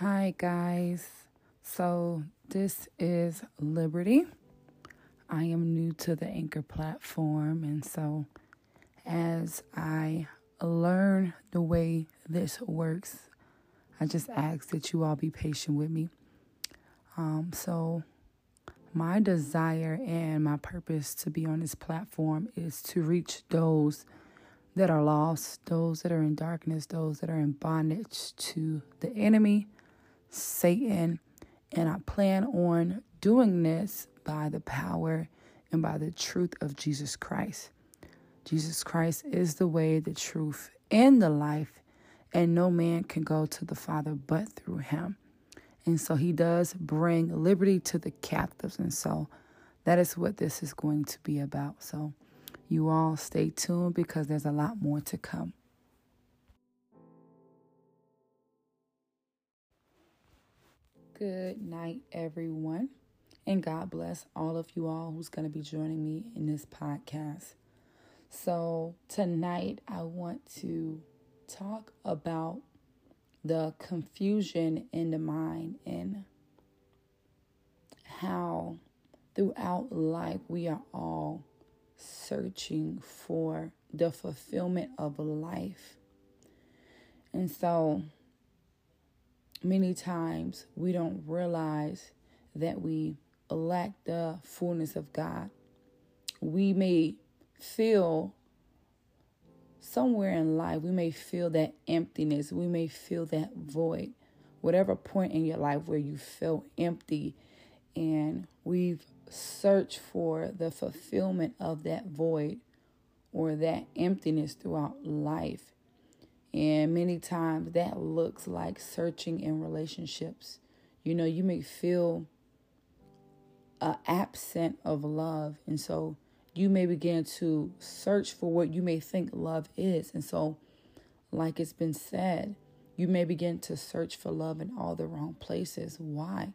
Hi, guys. So, this is Liberty. I am new to the Anchor platform, and so as I learn the way this works, I just ask that you all be patient with me. Um, so, my desire and my purpose to be on this platform is to reach those that are lost, those that are in darkness, those that are in bondage to the enemy Satan, and I plan on doing this by the power and by the truth of Jesus Christ. Jesus Christ is the way, the truth, and the life, and no man can go to the Father but through him. And so he does bring liberty to the captives. And so that is what this is going to be about. So you all stay tuned because there's a lot more to come. Good night, everyone. And God bless all of you all who's going to be joining me in this podcast. So, tonight I want to talk about the confusion in the mind and how throughout life we are all searching for the fulfillment of life. And so, many times we don't realize that we lack the fullness of God. We may feel somewhere in life, we may feel that emptiness, we may feel that void. Whatever point in your life where you feel empty, and we've searched for the fulfillment of that void or that emptiness throughout life. And many times that looks like searching in relationships. You know, you may feel a absent of love. And so you may begin to search for what you may think love is. And so, like it's been said, you may begin to search for love in all the wrong places. Why?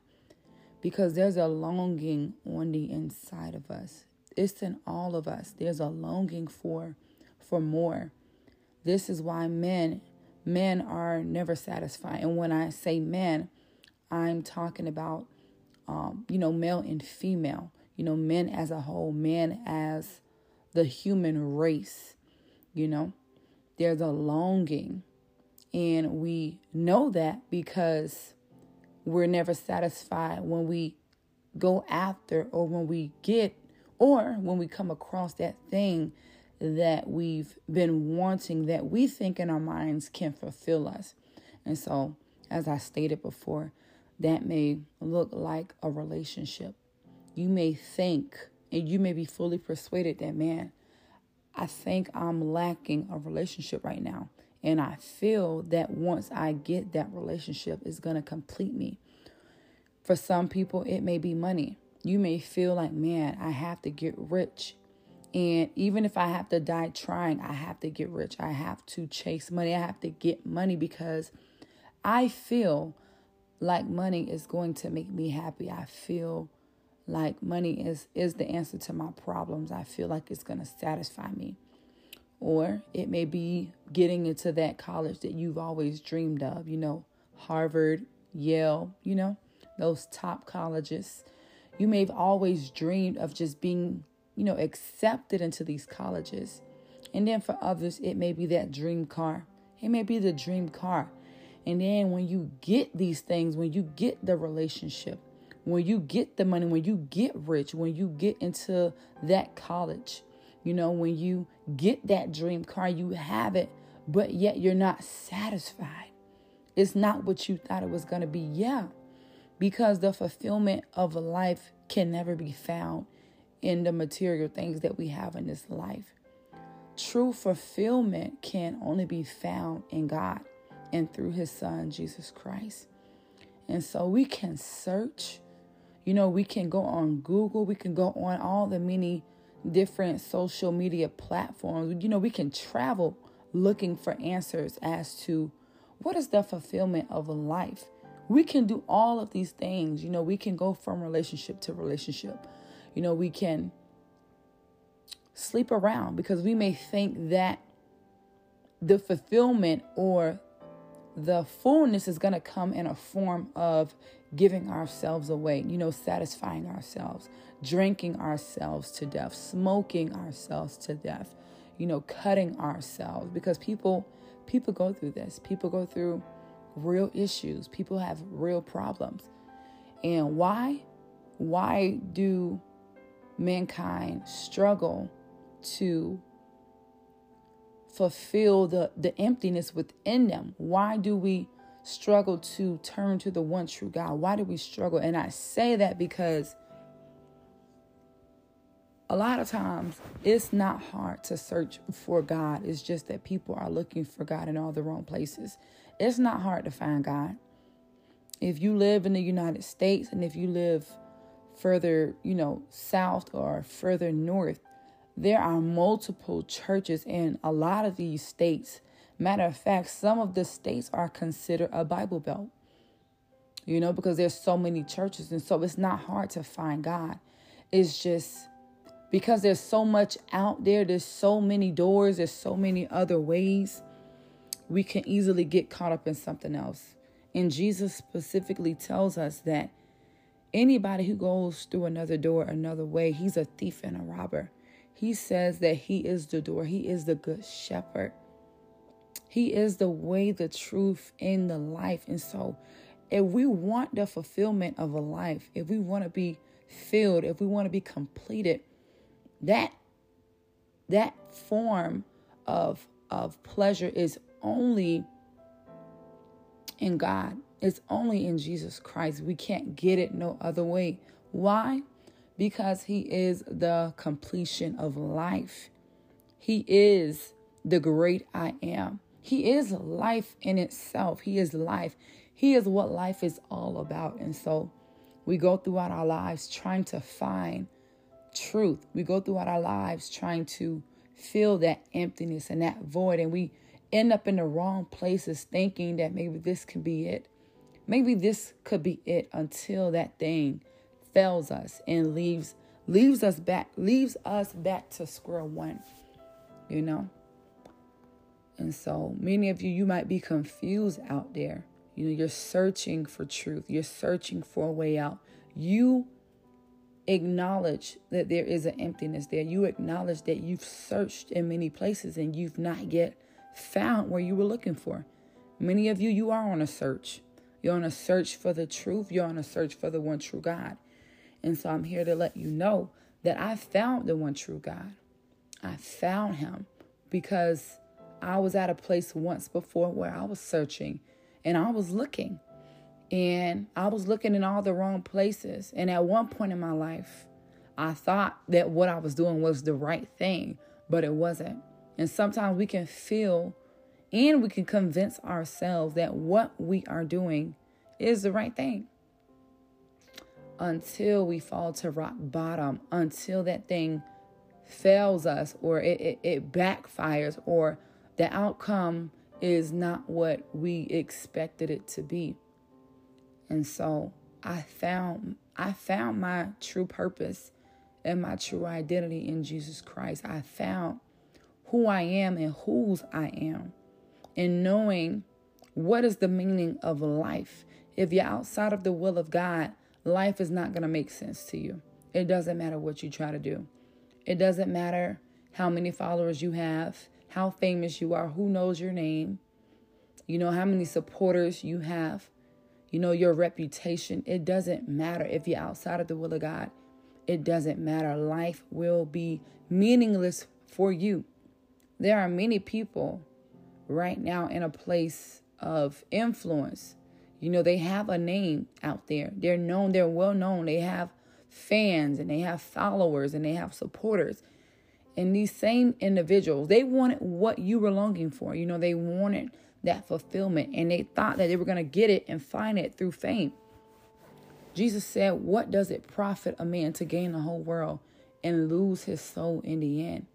Because there's a longing on the inside of us. It's in all of us. There's a longing for for more. This is why men men are never satisfied. And when I say men, I'm talking about um, you know, male and female, you know, men as a whole, men as the human race, you know. There's a longing. And we know that because we're never satisfied when we go after or when we get or when we come across that thing that we've been wanting that we think in our minds can fulfill us. And so, as I stated before, that may look like a relationship. You may think and you may be fully persuaded that, man, I think I'm lacking a relationship right now. And I feel that once I get that relationship, it's going to complete me. For some people, it may be money. You may feel like, man, I have to get rich and even if I have to die trying, I have to get rich. I have to chase money. I have to get money because I feel like money is going to make me happy. I feel like money is is the answer to my problems. I feel like it's going to satisfy me. Or it may be getting into that college that you've always dreamed of, you know, Harvard, Yale, you know, those top colleges. You may have always dreamed of just being you know, accepted into these colleges. And then for others, it may be that dream car. It may be the dream car. And then when you get these things, when you get the relationship, when you get the money, when you get rich, when you get into that college, you know, when you get that dream car, you have it, but yet you're not satisfied. It's not what you thought it was going to be. Yeah, because the fulfillment of a life can never be found in the material things that we have in this life. True fulfillment can only be found in God and through His Son, Jesus Christ. And so we can search, you know, we can go on Google, we can go on all the many different social media platforms. You know, we can travel looking for answers as to what is the fulfillment of a life. We can do all of these things. You know, we can go from relationship to relationship you know, we can sleep around because we may think that the fulfillment or the fullness is going to come in a form of giving ourselves away, you know, satisfying ourselves, drinking ourselves to death, smoking ourselves to death, you know, cutting ourselves because people people go through this. People go through real issues. People have real problems. And why? Why do mankind struggle to fulfill the, the emptiness within them? Why do we struggle to turn to the one true God? Why do we struggle? And I say that because a lot of times it's not hard to search for God. It's just that people are looking for God in all the wrong places. It's not hard to find God. If you live in the United States and if you live further, you know, south or further north, there are multiple churches in a lot of these states. Matter of fact, some of the states are considered a Bible Belt, you know, because there's so many churches. And so it's not hard to find God. It's just because there's so much out there, there's so many doors, there's so many other ways, we can easily get caught up in something else. And Jesus specifically tells us that anybody who goes through another door another way, he's a thief and a robber. He says that He is the door, He is the good shepherd. He is the way, the truth, and the life. And so, if we want the fulfillment of a life, if we want to be filled, if we want to be completed, that that form of of pleasure is only in God. It's only in Jesus Christ. We can't get it no other way. Why? because he is the completion of life. He is the great I am. He is life in itself. He is life. He is what life is all about. And so we go throughout our lives trying to find truth. We go throughout our lives trying to fill that emptiness and that void. And we end up in the wrong places thinking that maybe this can be it. Maybe this could be it until that thing fails us and leaves leaves us back leaves us back to square one you know? And so many of you you might be confused out there. You know you're searching for truth. You're searching for a way out. You acknowledge that there is an emptiness there. You acknowledge that you've searched in many places and you've not yet found where you were looking for. Many of you you are on a search you're on a search for the truth you're on a search for the one true god and so I'm here to let you know that I found the one true God. I found him because I was at a place once before where I was searching and I was looking. And I was looking in all the wrong places. And at one point in my life, I thought that what I was doing was the right thing, but it wasn't. And sometimes we can feel and we can convince ourselves that what we are doing is the right thing until we fall to rock bottom, until that thing fails us or it, it, it backfires or the outcome is not what we expected it to be. And so I found I found my true purpose and my true identity in Jesus Christ. I found who I am and whose I am. And knowing what is the meaning of life. If you're outside of the will of God, life is not going to make sense to you. It doesn't matter what you try to do. It doesn't matter how many followers you have, how famous you are, who knows your name, you know, how many supporters you have, you know, your reputation. It doesn't matter if you're outside of the will of God. It doesn't matter. Life will be meaningless for you. There are many people right now in a place of influence you know, they have a name out there. They're known, they're well known. They have fans and they have followers and they have supporters. And these same individuals, they wanted what you were longing for. You know, they wanted that fulfillment and they thought that they were going to get it and find it through fame. Jesus said, What does it profit a man to gain the whole world and lose his soul in the end?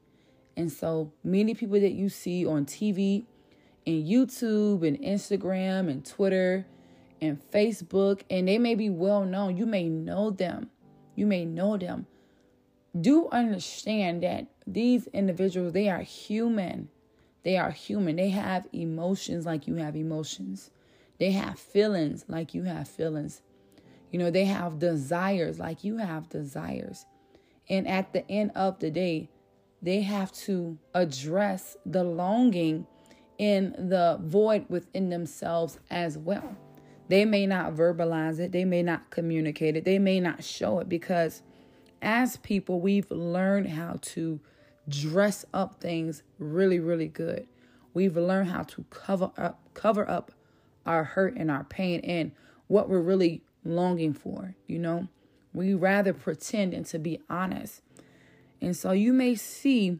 And so many people that you see on TV YouTube and Instagram and Twitter and Facebook, and they may be well known. You may know them. You may know them. Do understand that these individuals, they are human. They are human. They have emotions like you have emotions. They have feelings like you have feelings. You know, they have desires like you have desires. And at the end of the day, they have to address the longing in the void within themselves as well. They may not verbalize it, they may not communicate it, they may not show it because as people, we've learned how to dress up things really, really good. We've learned how to cover up cover up our hurt and our pain and what we're really longing for, you know? We rather pretend and to be honest. And so you may see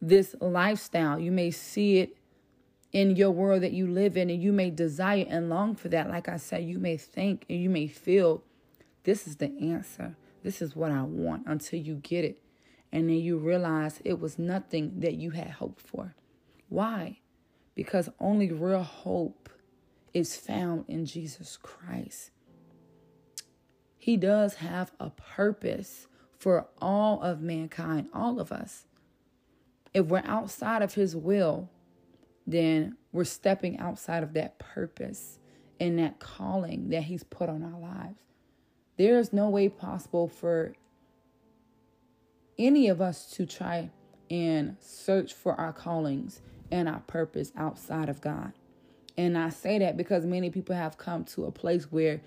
this lifestyle, you may see it in your world that you live in, and you may desire and long for that. Like I said, you may think and you may feel this is the answer. This is what I want until you get it. And then you realize it was nothing that you had hoped for. Why? Because only real hope is found in Jesus Christ. He does have a purpose for all of mankind, all of us. If we're outside of His will, then we're stepping outside of that purpose and that calling that He's put on our lives. There is no way possible for any of us to try and search for our callings and our purpose outside of God. And I say that because many people have come to a place where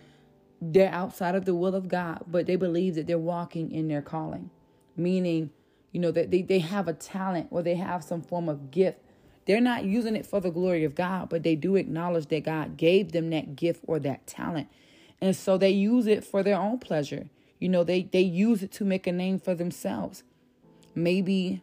they're outside of the will of God, but they believe that they're walking in their calling, meaning, you know, that they, they have a talent or they have some form of gift. They're not using it for the glory of God, but they do acknowledge that God gave them that gift or that talent. And so they use it for their own pleasure. You know, they, they use it to make a name for themselves. Maybe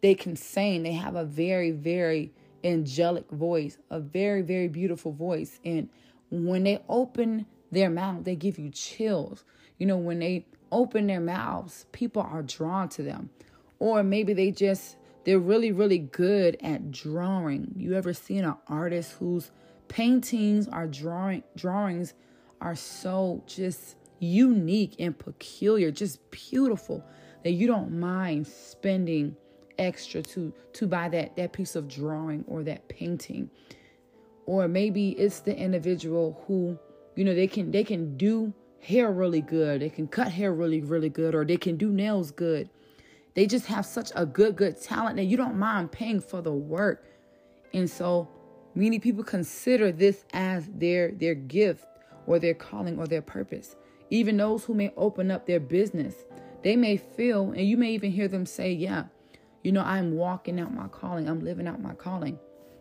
they can sing. They have a very, very angelic voice, a very, very beautiful voice. And when they open their mouth, they give you chills. You know, when they open their mouths, people are drawn to them. Or maybe they just, they're really, really good at drawing. You ever seen an artist whose paintings are drawing, drawings are so just unique and peculiar, just beautiful that you don't mind spending extra to to buy that that piece of drawing or that painting or maybe it's the individual who you know they can they can do hair really good they can cut hair really really good or they can do nails good they just have such a good good talent that you don't mind paying for the work and so many people consider this as their their gift or their calling or their purpose even those who may open up their business they may feel and you may even hear them say yeah you know, I'm walking out my calling, I'm living out my calling.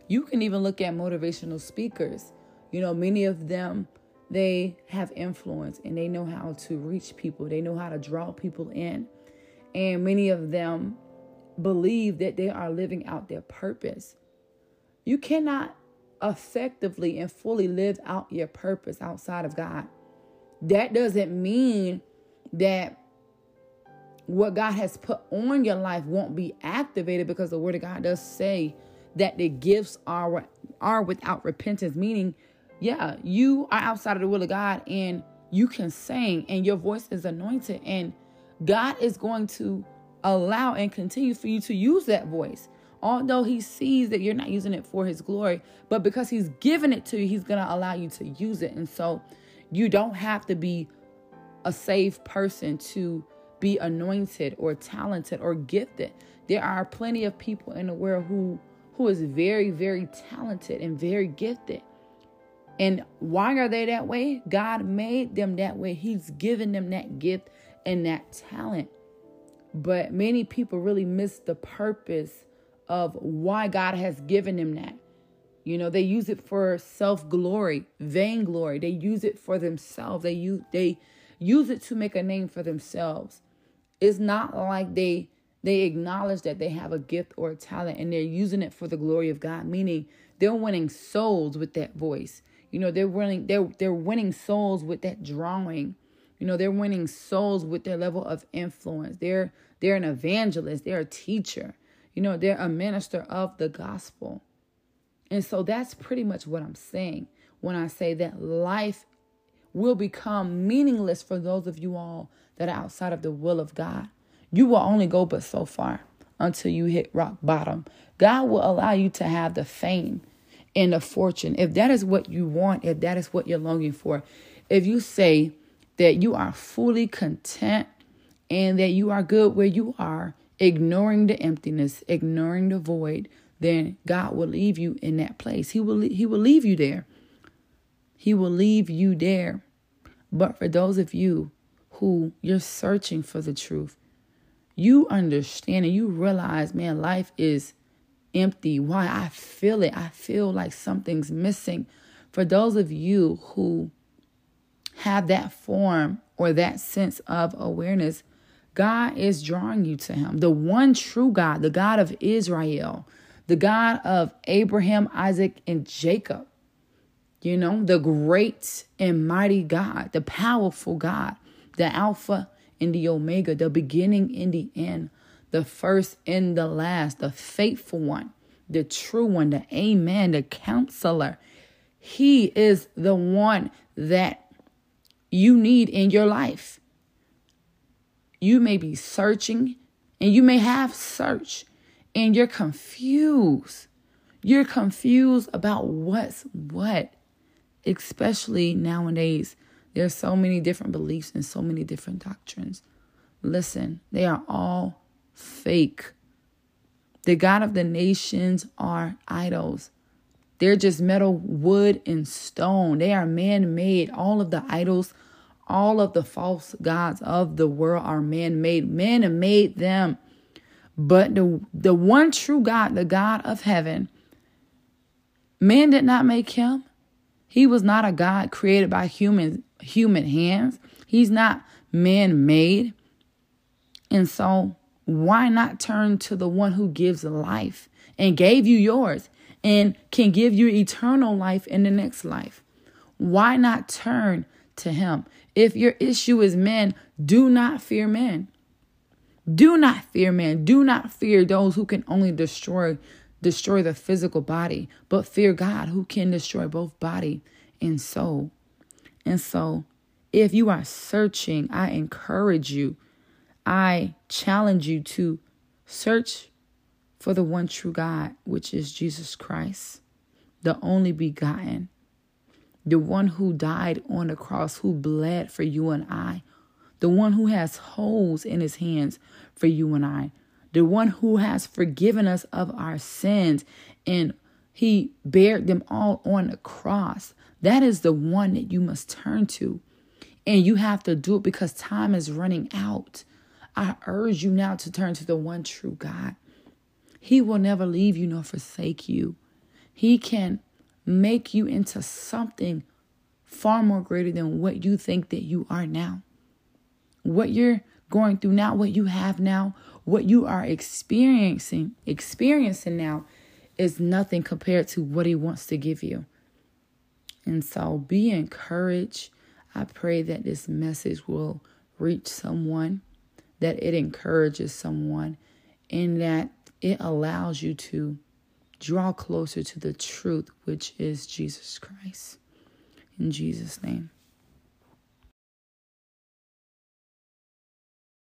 You can even look at motivational speakers. You know, many of them, they have influence and they know how to reach people, they know how to draw people in. And many of them believe that they are living out their purpose. You cannot effectively and fully live out your purpose outside of God. That doesn't mean that what God has put on your life won't be activated because the word of God does say that the gifts are are without repentance meaning yeah you are outside of the will of God and you can sing and your voice is anointed and God is going to allow and continue for you to use that voice although he sees that you're not using it for his glory but because he's given it to you he's going to allow you to use it and so you don't have to be a saved person to be anointed or talented or gifted. There are plenty of people in the world who who is very very talented and very gifted. And why are they that way? God made them that way. He's given them that gift and that talent. But many people really miss the purpose of why God has given them that. You know, they use it for self-glory, vainglory. They use it for themselves. They use they use it to make a name for themselves. It's not like they they acknowledge that they have a gift or a talent and they're using it for the glory of God, meaning they're winning souls with that voice. You know, they're winning they're they're winning souls with that drawing. You know, they're winning souls with their level of influence. They're they're an evangelist, they're a teacher. You know, they're a minister of the gospel. And so that's pretty much what I'm saying when I say that life will become meaningless for those of you all that are outside of the will of God. You will only go but so far until you hit rock bottom. God will allow you to have the fame and the fortune. If that is what you want, if that is what you're longing for, if you say that you are fully content and that you are good where you are, ignoring the emptiness, ignoring the void, then God will leave you in that place. He will he will leave you there. He will leave you there. But for those of you who you're searching for the truth, you understand and you realize, man, life is empty. Why? I feel it. I feel like something's missing. For those of you who have that form or that sense of awareness, God is drawing you to Him. The one true God, the God of Israel, the God of Abraham, Isaac, and Jacob. You know, the great and mighty God, the powerful God, the Alpha and the Omega, the beginning and the end, the first and the last, the faithful one, the true one, the Amen, the counselor. He is the one that you need in your life. You may be searching and you may have search and you're confused. You're confused about what's what, especially nowadays. There's so many different beliefs and so many different doctrines. Listen, they are all fake. The God of the nations are idols. They're just metal, wood, and stone. They are man made. All of the idols, all of the false gods of the world are man made. Men made them. But the, the one true God, the God of heaven, man did not make him. He was not a God created by human human hands. He's not man made. And so why not turn to the one who gives life and gave you yours and can give you eternal life in the next life? Why not turn to him? If your issue is men, do not fear men. Do not fear man. Do not fear those who can only destroy destroy the physical body, but fear God who can destroy both body and soul. And so, if you are searching, I encourage you, I challenge you to search for the one true God, which is Jesus Christ, the only begotten, the one who died on the cross, who bled for you and I, the one who has holes in his hands for you and I, the one who has forgiven us of our sins and he bared them all on the cross. That is the one that you must turn to. And you have to do it because time is running out. I urge you now to turn to the one true God. He will never leave you nor forsake you. He can make you into something far more greater than what you think that you are now what you're going through now, what you have now, what you are experiencing, experiencing now is nothing compared to what he wants to give you. And so be encouraged. I pray that this message will reach someone, that it encourages someone, and that it allows you to draw closer to the truth, which is Jesus Christ. In Jesus' name.